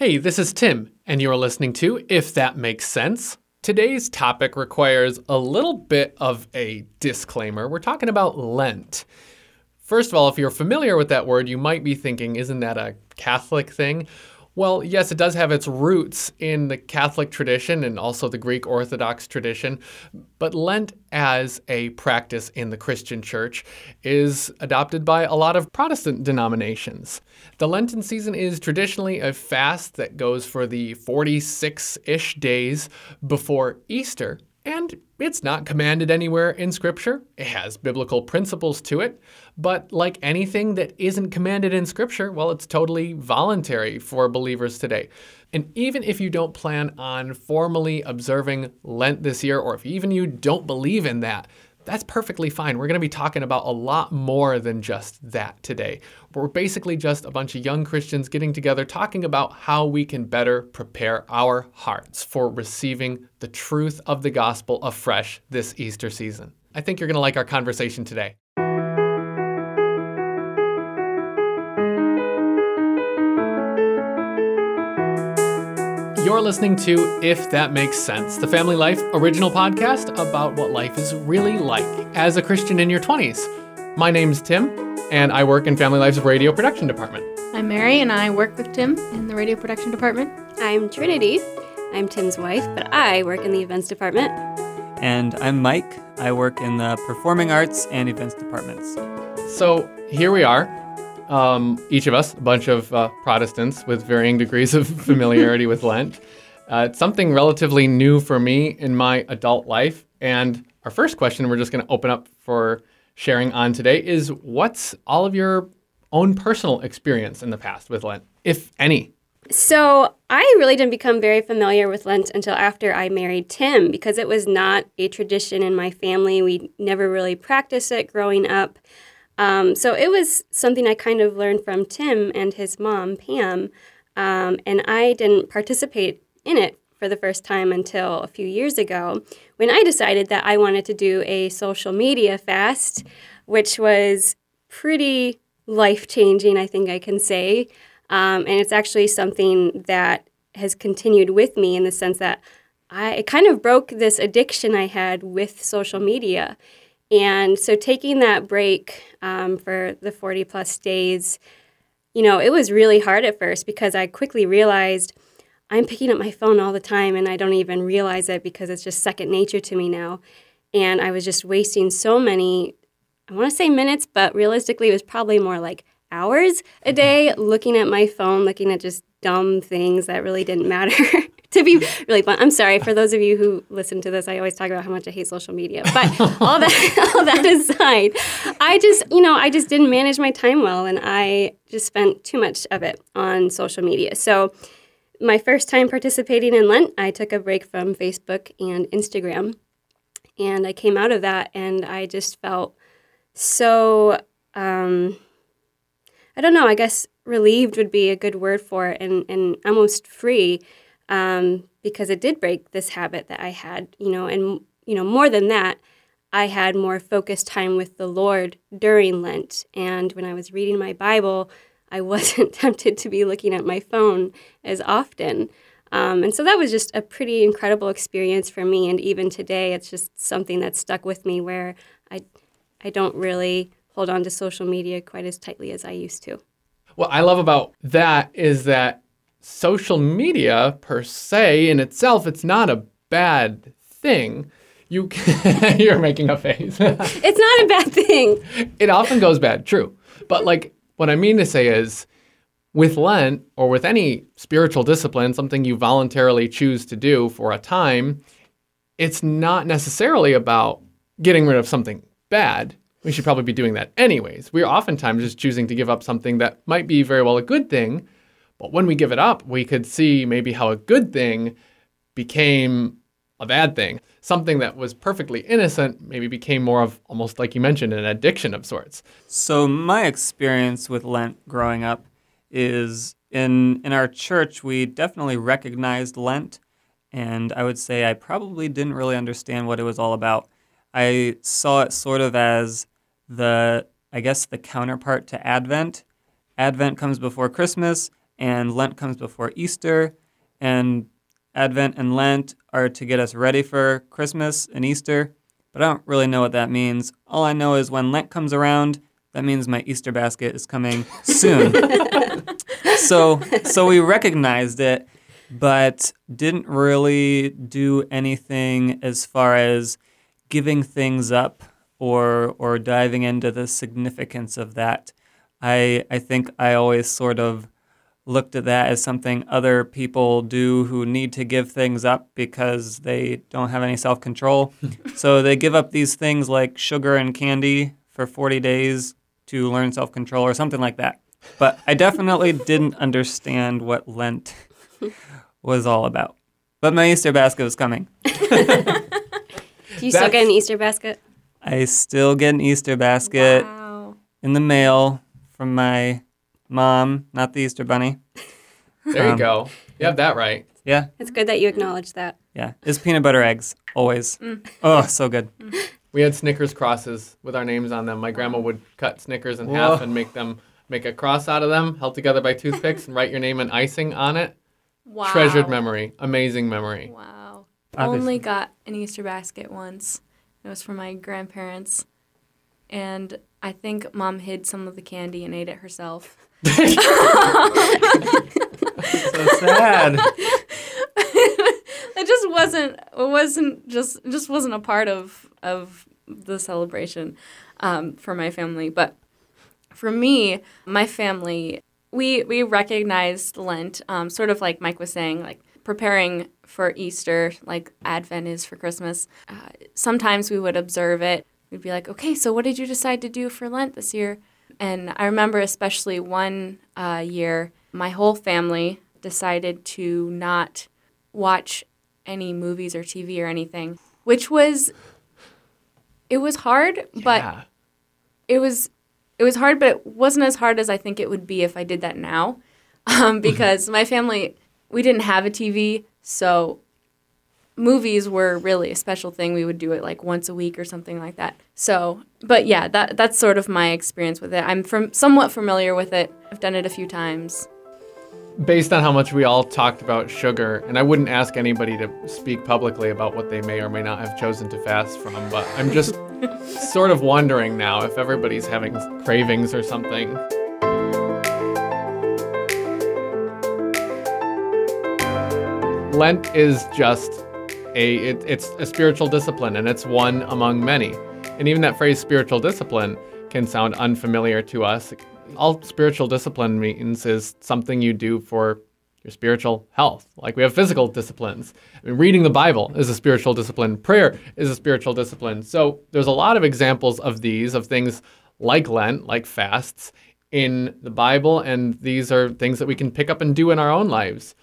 Hey, this is Tim, and you're listening to If That Makes Sense. Today's topic requires a little bit of a disclaimer. We're talking about Lent. First of all, if you're familiar with that word, you might be thinking, isn't that a Catholic thing? Well, yes, it does have its roots in the Catholic tradition and also the Greek Orthodox tradition, but Lent as a practice in the Christian church is adopted by a lot of Protestant denominations. The Lenten season is traditionally a fast that goes for the 46 ish days before Easter, and it's not commanded anywhere in Scripture. It has biblical principles to it. But like anything that isn't commanded in Scripture, well, it's totally voluntary for believers today. And even if you don't plan on formally observing Lent this year, or if even you don't believe in that, that's perfectly fine. We're going to be talking about a lot more than just that today. We're basically just a bunch of young Christians getting together talking about how we can better prepare our hearts for receiving the truth of the gospel afresh this Easter season. I think you're going to like our conversation today. You're listening to If That Makes Sense, the Family Life original podcast about what life is really like as a Christian in your 20s. My name's Tim, and I work in Family Life's radio production department. I'm Mary, and I work with Tim in the radio production department. I'm Trinity. I'm Tim's wife, but I work in the events department. And I'm Mike. I work in the performing arts and events departments. So here we are, um, each of us, a bunch of uh, Protestants with varying degrees of familiarity with Lent. Uh, it's something relatively new for me in my adult life. And our first question we're just going to open up for sharing on today is what's all of your own personal experience in the past with Lent, if any? So, I really didn't become very familiar with Lent until after I married Tim because it was not a tradition in my family. We never really practiced it growing up. Um, so it was something I kind of learned from Tim and his mom, Pam, um, and I didn't participate in it for the first time until a few years ago when I decided that I wanted to do a social media fast, which was pretty life changing, I think I can say. Um, and it's actually something that has continued with me in the sense that I it kind of broke this addiction I had with social media. And so taking that break um, for the 40 plus days, you know, it was really hard at first because I quickly realized I'm picking up my phone all the time and I don't even realize it because it's just second nature to me now. And I was just wasting so many, I want to say minutes, but realistically, it was probably more like hours a day looking at my phone, looking at just dumb things that really didn't matter. to be really blunt, I'm sorry for those of you who listen to this. I always talk about how much I hate social media, but all that all that aside, I just you know I just didn't manage my time well, and I just spent too much of it on social media. So. My first time participating in Lent, I took a break from Facebook and Instagram. And I came out of that and I just felt so, um, I don't know, I guess relieved would be a good word for it and, and almost free um, because it did break this habit that I had, you know, and you know more than that, I had more focused time with the Lord during Lent, and when I was reading my Bible, I wasn't tempted to be looking at my phone as often. Um, and so that was just a pretty incredible experience for me. And even today, it's just something that stuck with me where I, I don't really hold on to social media quite as tightly as I used to. What I love about that is that social media per se in itself, it's not a bad thing. You you're making a face. it's not a bad thing. It often goes bad, true. But like what I mean to say is with Lent or with any spiritual discipline, something you voluntarily choose to do for a time, it's not necessarily about getting rid of something bad. We should probably be doing that anyways. We're oftentimes just choosing to give up something that might be very well a good thing but when we give it up, we could see maybe how a good thing became a bad thing. Something that was perfectly innocent maybe became more of almost like you mentioned, an addiction of sorts. So my experience with Lent growing up is in in our church we definitely recognized Lent and I would say I probably didn't really understand what it was all about. I saw it sort of as the I guess the counterpart to Advent. Advent comes before Christmas and Lent comes before Easter, and Advent and Lent are to get us ready for Christmas and Easter, but I don't really know what that means. All I know is when Lent comes around, that means my Easter basket is coming soon. so, so we recognized it, but didn't really do anything as far as giving things up or or diving into the significance of that. I I think I always sort of looked at that as something other people do who need to give things up because they don't have any self control. Hmm. so they give up these things like sugar and candy for 40 days to learn self control or something like that. But I definitely didn't understand what Lent was all about. But my Easter basket was coming. Do you still That's- get an Easter basket? I still get an Easter basket Wow. in the mail from my mom, not the Easter bunny. There you Um, go. You have that right. Yeah, It's good that you acknowledge that. yeah. It's peanut butter eggs, always. Oh, so good. We had Snickers crosses with our names on them. My grandma would cut Snickers in Whoa. half and make them make a cross out of them, held together by toothpicks, and write your name and icing on it. Wow. Treasured memory, amazing memory. Wow. Obviously. Only got an Easter basket once. It was from my grandparents. And I think mom hid some of the candy and ate it herself. So sad. it just wasn't it wasn't just just wasn't a part of of the celebration um, for my family but for me my family we we recognized lent um, sort of like mike was saying like preparing for easter like advent is for christmas uh, sometimes we would observe it we'd be like okay so what did you decide to do for lent this year? And i remember especially one uh, year my whole family decided to not watch any movies or TV or anything, which was it was hard, but it was it was hard, but it wasn't as hard as I think it would be if I did that now, um, because my family we didn't have a TV, so movies were really a special thing. We would do it like once a week or something like that. So, but yeah, that that's sort of my experience with it. I'm from somewhat familiar with it. I've done it a few times. Based on how much we all talked about sugar, and I wouldn't ask anybody to speak publicly about what they may or may not have chosen to fast from, but I'm just sort of wondering now if everybody's having cravings or something. Lent is just a it, it's a spiritual discipline and it's one among many. And even that phrase spiritual discipline can sound unfamiliar to us. All spiritual discipline means is something you do for your spiritual health. Like we have physical disciplines. I mean, reading the Bible is a spiritual discipline. Prayer is a spiritual discipline. So there's a lot of examples of these, of things like Lent, like fasts in the Bible. And these are things that we can pick up and do in our own lives.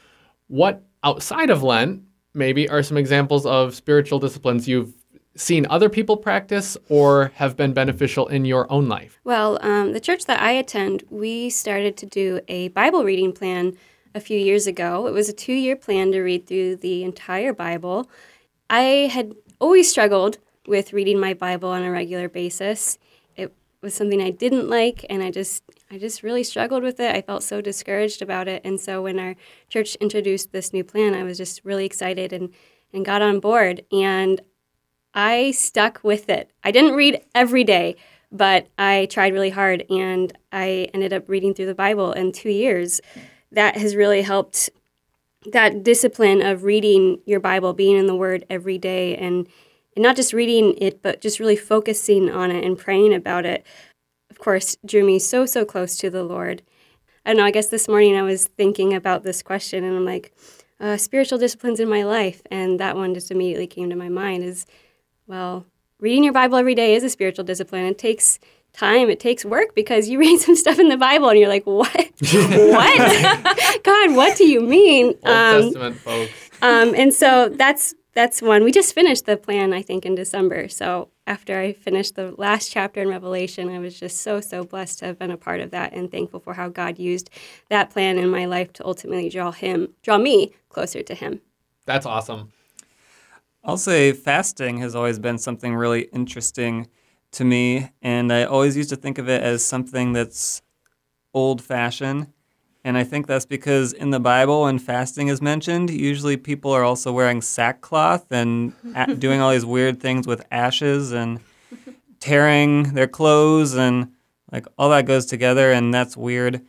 What outside of Lent maybe are some examples of spiritual disciplines you've seen other people practice or have been beneficial in your own life? Well, um, the church that I attend, we started to do a Bible reading plan a few years ago. It was a two year plan to read through the entire Bible. I had always struggled with reading my Bible on a regular basis. It was something I didn't like, and I just I just really struggled with it. I felt so discouraged about it, and so when our church introduced this new plan, I was just really excited and and got on board. And I stuck with it. I didn't read every day, but I tried really hard and I ended up reading through the Bible in two years. That has really helped that discipline of reading your Bible, being in the Word every day, and, and not just reading it, but just really focusing on it and praying about it, of course, drew me so, so close to the Lord. I don't know, I guess this morning I was thinking about this question and I'm like, uh, spiritual disciplines in my life. And that one just immediately came to my mind is well, reading your Bible every day is a spiritual discipline. It takes time, it takes work because you read some stuff in the Bible and you're like, what? what? God, what do you mean? Old Um, Testament folks. um, and so that's that's one. We just finished the plan, I think, in December. So after I finished the last chapter in Revelation, I was just so so blessed to have been a part of that and thankful for how God used that plan in my life to ultimately draw him, draw me closer to Him. That's awesome. I'll say fasting has always been something really interesting to me, and I always used to think of it as something that's old fashioned. And I think that's because in the Bible, when fasting is mentioned, usually people are also wearing sackcloth and a- doing all these weird things with ashes and tearing their clothes and like all that goes together, and that's weird.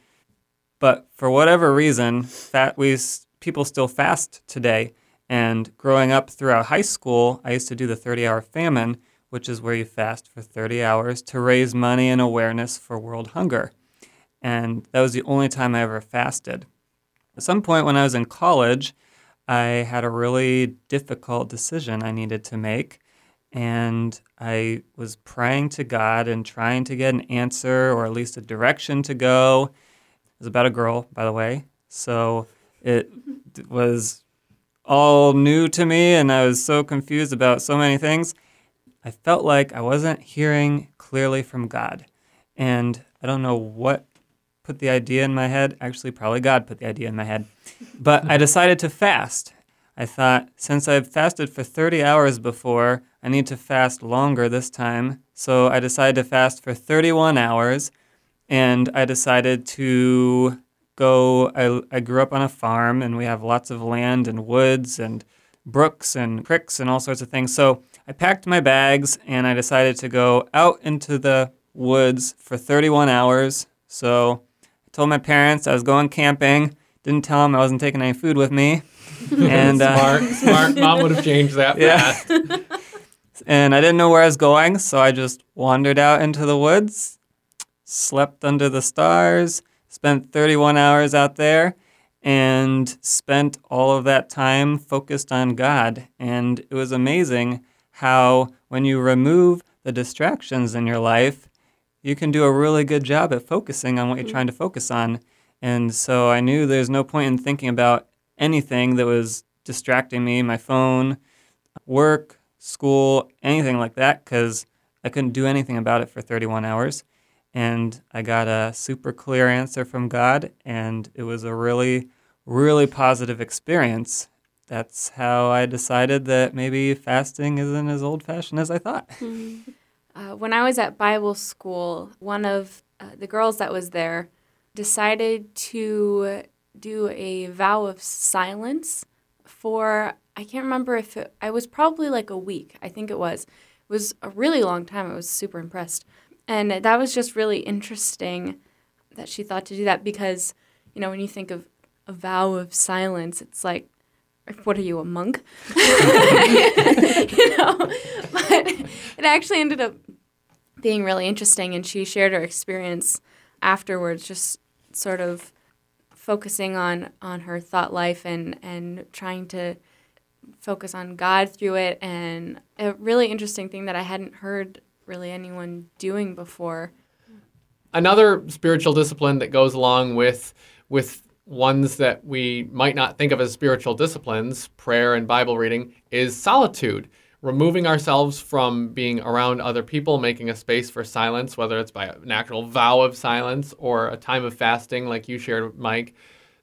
But for whatever reason, fat we people still fast today. And growing up throughout high school, I used to do the 30-hour famine, which is where you fast for 30 hours to raise money and awareness for world hunger. And that was the only time I ever fasted. At some point when I was in college, I had a really difficult decision I needed to make. And I was praying to God and trying to get an answer or at least a direction to go. It was about a girl, by the way. So it was all new to me, and I was so confused about so many things. I felt like I wasn't hearing clearly from God. And I don't know what put the idea in my head. Actually, probably God put the idea in my head. But I decided to fast. I thought, since I've fasted for 30 hours before, I need to fast longer this time. So I decided to fast for 31 hours. And I decided to go. I, I grew up on a farm, and we have lots of land and woods and brooks and creeks and all sorts of things. So I packed my bags and I decided to go out into the woods for 31 hours. So told my parents I was going camping. Didn't tell them I wasn't taking any food with me. and uh, Smart, smart. Mom would have changed that Yeah. fast. and I didn't know where I was going, so I just wandered out into the woods, slept under the stars, spent 31 hours out there, and spent all of that time focused on God. And it was amazing how, when you remove the distractions in your life, you can do a really good job at focusing on what you're mm-hmm. trying to focus on. And so I knew there's no point in thinking about anything that was distracting me, my phone, work, school, anything like that, because I couldn't do anything about it for 31 hours. And I got a super clear answer from God, and it was a really, really positive experience. That's how I decided that maybe fasting isn't as old fashioned as I thought. Mm-hmm. Uh, when I was at Bible school, one of uh, the girls that was there decided to do a vow of silence for, I can't remember if it, I was probably like a week. I think it was. It was a really long time. I was super impressed. And that was just really interesting that she thought to do that because, you know, when you think of a vow of silence, it's like, what are you, a monk? you know, but it actually ended up being really interesting. And she shared her experience afterwards, just sort of focusing on on her thought life and and trying to focus on God through it. And a really interesting thing that I hadn't heard really anyone doing before. Another spiritual discipline that goes along with with ones that we might not think of as spiritual disciplines, prayer and Bible reading, is solitude. Removing ourselves from being around other people, making a space for silence, whether it's by an actual vow of silence or a time of fasting, like you shared, Mike.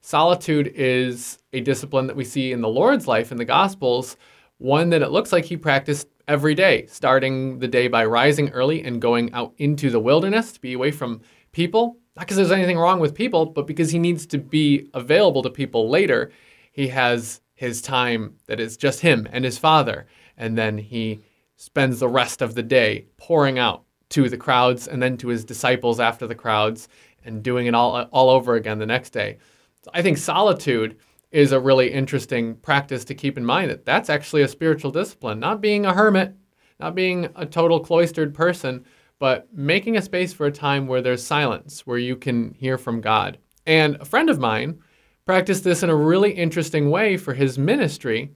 Solitude is a discipline that we see in the Lord's life in the Gospels, one that it looks like he practiced every day, starting the day by rising early and going out into the wilderness to be away from people. Not because there's anything wrong with people, but because he needs to be available to people later. He has his time that is just him and his father. And then he spends the rest of the day pouring out to the crowds and then to his disciples after the crowds and doing it all, all over again the next day. So I think solitude is a really interesting practice to keep in mind that that's actually a spiritual discipline, not being a hermit, not being a total cloistered person, but making a space for a time where there's silence, where you can hear from God. And a friend of mine practiced this in a really interesting way for his ministry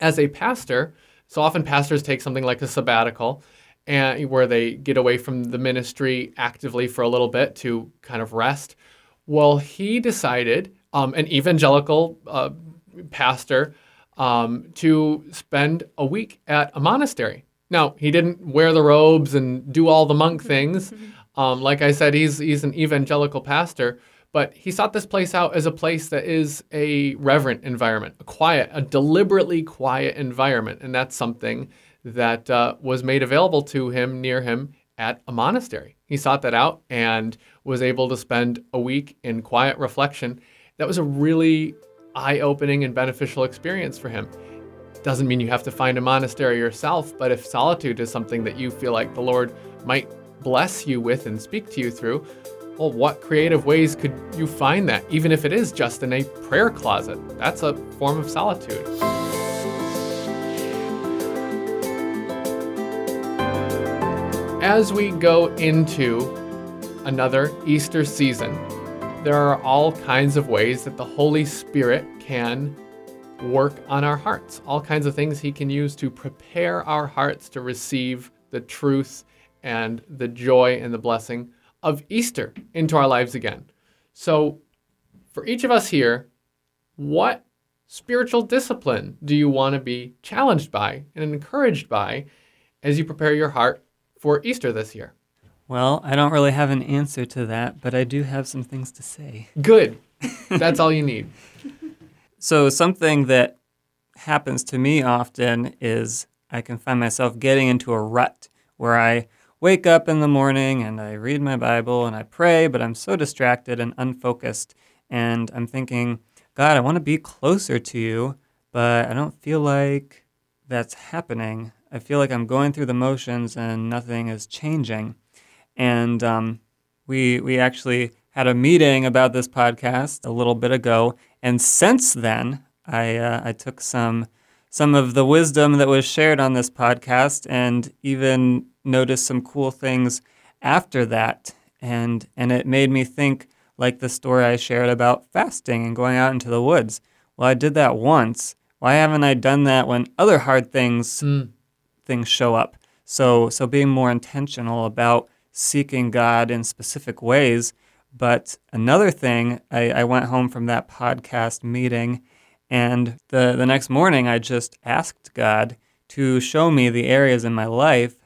as a pastor. So often pastors take something like a sabbatical and where they get away from the ministry actively for a little bit to kind of rest. Well, he decided, um, an evangelical uh, pastor, um, to spend a week at a monastery. Now, he didn't wear the robes and do all the monk things. Um, like I said, he's, he's an evangelical pastor, but he sought this place out as a place that is a reverent environment, a quiet, a deliberately quiet environment. And that's something that uh, was made available to him near him at a monastery. He sought that out and was able to spend a week in quiet reflection. That was a really eye opening and beneficial experience for him. Doesn't mean you have to find a monastery yourself, but if solitude is something that you feel like the Lord might bless you with and speak to you through, well, what creative ways could you find that, even if it is just in a prayer closet? That's a form of solitude. As we go into another Easter season, there are all kinds of ways that the Holy Spirit can work on our hearts, all kinds of things He can use to prepare our hearts to receive the truth and the joy and the blessing of Easter into our lives again. So, for each of us here, what spiritual discipline do you want to be challenged by and encouraged by as you prepare your heart for Easter this year? Well, I don't really have an answer to that, but I do have some things to say. Good. That's all you need. So, something that happens to me often is I can find myself getting into a rut where I wake up in the morning and I read my Bible and I pray, but I'm so distracted and unfocused. And I'm thinking, God, I want to be closer to you, but I don't feel like that's happening. I feel like I'm going through the motions and nothing is changing. And um, we, we actually had a meeting about this podcast a little bit ago. And since then, I, uh, I took some some of the wisdom that was shared on this podcast and even noticed some cool things after that. And, and it made me think, like the story I shared about fasting and going out into the woods. Well, I did that once. Why haven't I done that when other hard things Mm. things show up? So so being more intentional about seeking God in specific ways. But another thing, I, I went home from that podcast meeting and the, the next morning I just asked God to show me the areas in my life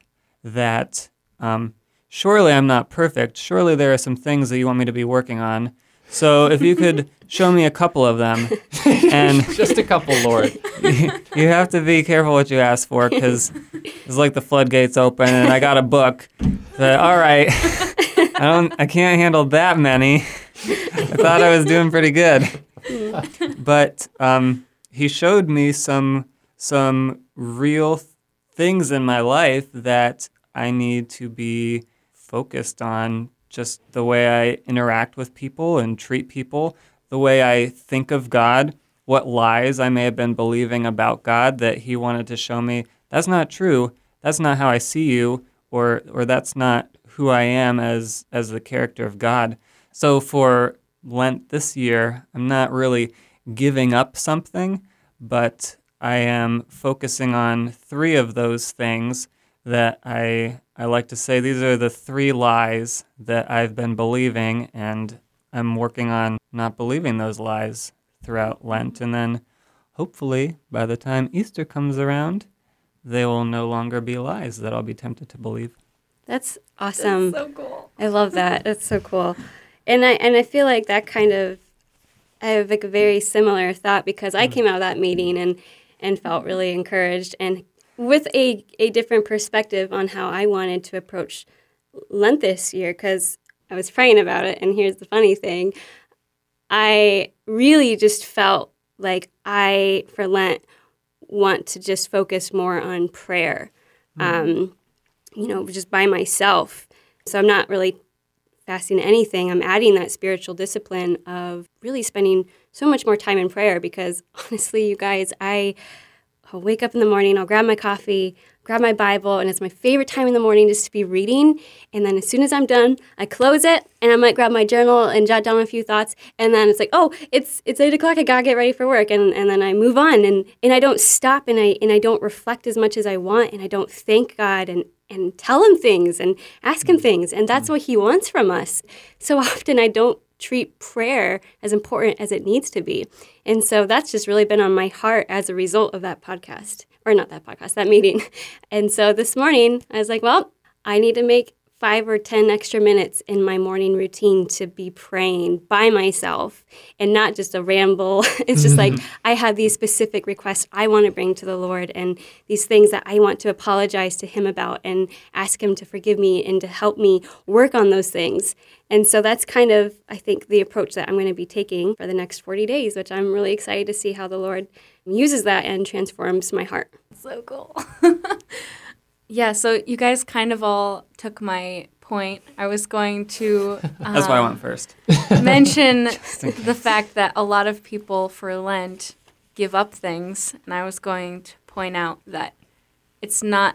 that um, surely I'm not perfect. Surely there are some things that you want me to be working on. So if you could show me a couple of them, and Just a couple, Lord. you have to be careful what you ask for because it's like the floodgates open, and I got a book. That all right, I don't, I can't handle that many. I thought I was doing pretty good, but um, he showed me some some real th- things in my life that I need to be focused on. Just the way I interact with people and treat people, the way I think of God, what lies I may have been believing about God that He wanted to show me. That's not true. That's not how I see you, or or that's not who I am as as the character of God. So for Lent this year, I'm not really giving up something, but I am focusing on three of those things that I I like to say these are the three lies that I've been believing and I'm working on not believing those lies throughout Lent and then hopefully by the time Easter comes around they will no longer be lies that I'll be tempted to believe. That's awesome. so cool. I love that. That's so cool. And I and I feel like that kind of I have like a very similar thought because I came out of that meeting and and felt really encouraged and with a a different perspective on how I wanted to approach Lent this year because I was praying about it and here's the funny thing. I really just felt like I for Lent want to just focus more on prayer. Um, you know, just by myself. So I'm not really fasting anything. I'm adding that spiritual discipline of really spending so much more time in prayer because honestly, you guys, I I'll wake up in the morning, I'll grab my coffee, grab my Bible, and it's my favorite time in the morning just to be reading. And then as soon as I'm done, I close it and I might grab my journal and jot down a few thoughts. And then it's like, oh, it's it's eight o'clock, I gotta get ready for work. And, and then I move on and, and I don't stop and I and I don't reflect as much as I want and I don't thank God and and tell him things and ask him things. And that's what he wants from us. So often I don't treat prayer as important as it needs to be. And so that's just really been on my heart as a result of that podcast, or not that podcast, that meeting. And so this morning I was like, well, I need to make five or 10 extra minutes in my morning routine to be praying by myself and not just a ramble. it's just like mm-hmm. I have these specific requests I want to bring to the Lord and these things that I want to apologize to Him about and ask Him to forgive me and to help me work on those things. And so that's kind of, I think, the approach that I'm going to be taking for the next 40 days, which I'm really excited to see how the Lord uses that and transforms my heart. So cool. yeah, so you guys kind of all took my point. I was going to That's why I um, went first. mention the fact that a lot of people for Lent give up things, and I was going to point out that it's not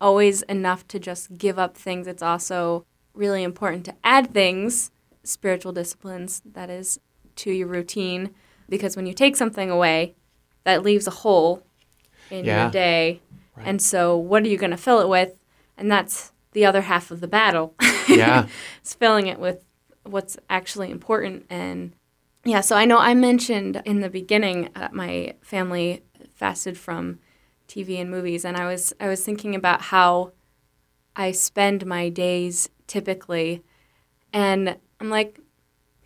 always enough to just give up things. It's also really important to add things, spiritual disciplines, that is, to your routine, because when you take something away, that leaves a hole in Yeah. your day. And so, what are you going to fill it with? And that's the other half of the battle. Yeah. it's filling it with what's actually important and yeah so i know i mentioned in the beginning that my family fasted from tv and movies and i was i was thinking about how i spend my days typically and i'm like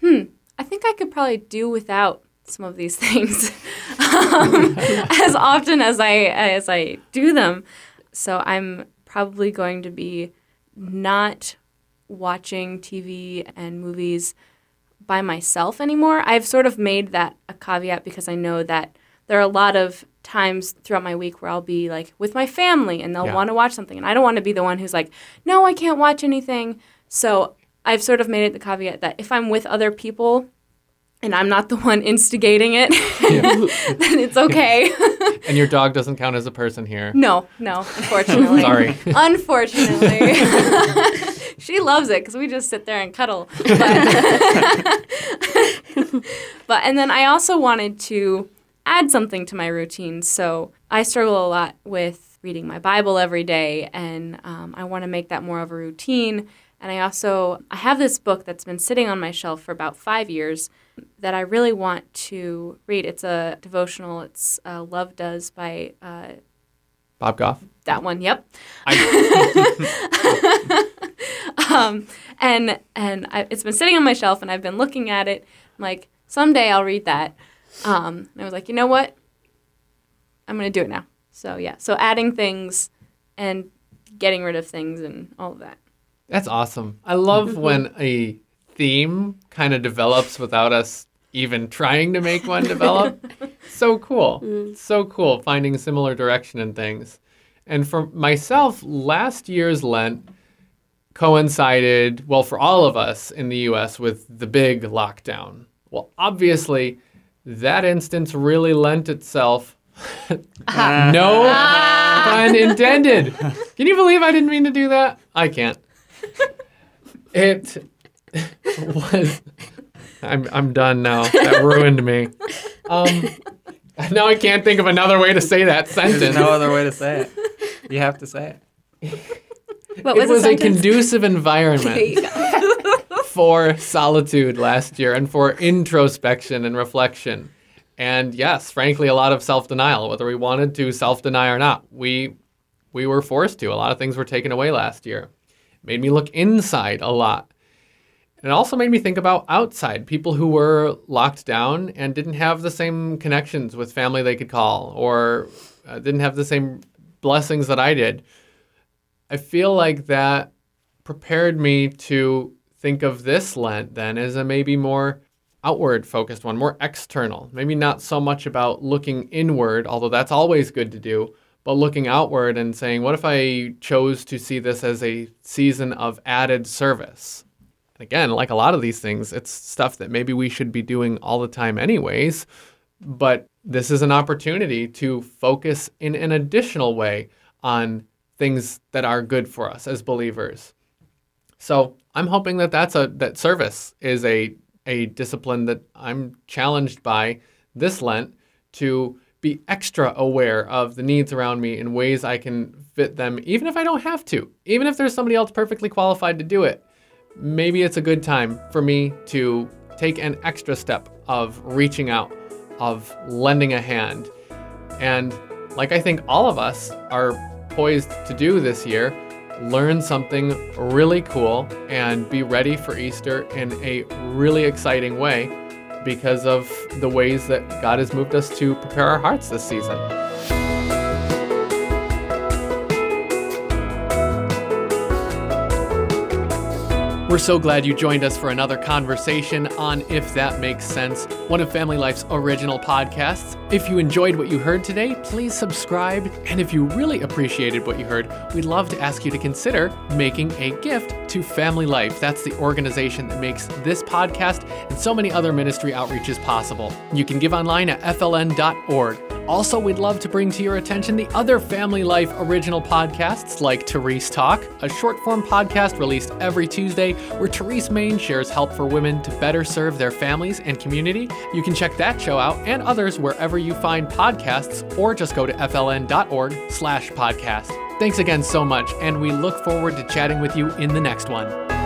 hmm i think i could probably do without some of these things um, as often as i as i do them so i'm probably going to be not watching TV and movies by myself anymore. I've sort of made that a caveat because I know that there are a lot of times throughout my week where I'll be like with my family and they'll Yeah. want to watch something and I don't want to be the one who's like, "No, I can't watch anything." So, I've sort of made it the caveat that if I'm with other people and I'm not the one instigating it, then it's okay. and your dog doesn't count as a person here. no, no, unfortunately. Sorry. Unfortunately. she loves it because we just sit there and cuddle. But, but, and then I also wanted to add something to my routine. So I struggle a lot with reading my Bible every day, and um, I want to make that more of a routine. And I also I have this book that's been sitting on my shelf for about five years that I really want to read. It's a devotional. It's uh, Love Does by uh, Bob Goff. that one. Yep. I, um, and and I, it's been sitting on my shelf, and I've been looking at it. I'm like, someday I'll read that. Um, and I was like, you know what? I'm gonna do it now. So yeah, so adding things and getting rid of things and all of that. that's awesome. I love when a theme kind of develops without us even trying to make one develop. so cool. So cool finding similar direction in things. And for myself, last year's Lent coincided, well, for all of us in the US with the big lockdown. Well, obviously, that instance really lent itself. no pun intended. Can you believe I didn't mean to do that? I can't. It was. I'm I'm done now. That ruined me. Um, now I can't think of another way to say that There's sentence. no other way to say it. You have to say it. What was it was, was the a sentence? conducive environment for solitude last year and for introspection and reflection. And yes, frankly, a lot of self-denial, whether we wanted to self-deny or not. We we were forced to. A lot of things were taken away last year. It made me look inside a lot. And it also made me think about outside people who were locked down and didn't have the same connections with family they could call or uh, didn't have the same blessings that I did. I feel like that prepared me to think of this Lent then as a maybe more outward focused one, more external. Maybe not so much about looking inward, although that's always good to do, but looking outward and saying, what if I chose to see this as a season of added service? Again, like a lot of these things, it's stuff that maybe we should be doing all the time, anyways. But this is an opportunity to focus in an additional way on things that are good for us as believers. So I'm hoping that that's a that service is a a discipline that I'm challenged by this Lent to be extra aware of the needs around me in ways I can fit them, even if I don't have to, even if there's somebody else perfectly qualified to do it. Maybe it's a good time for me to take an extra step of reaching out, of lending a hand. And like I think all of us are poised to do this year, learn something really cool and be ready for Easter in a really exciting way because of the ways that God has moved us to prepare our hearts this season. We're so glad you joined us for another conversation on If That Makes Sense, one of Family Life's original podcasts. If you enjoyed what you heard today, please subscribe. And if you really appreciated what you heard, we'd love to ask you to consider making a gift to Family Life. That's the organization that makes this podcast and so many other ministry outreaches possible. You can give online at fln.org. Also, we'd love to bring to your attention the other Family Life original podcasts like Therese Talk, a short form podcast released every Tuesday where Therese Main shares help for women to better serve their families and community. You can check that show out and others wherever you find podcasts or just go to fln.org slash podcast. Thanks again so much, and we look forward to chatting with you in the next one.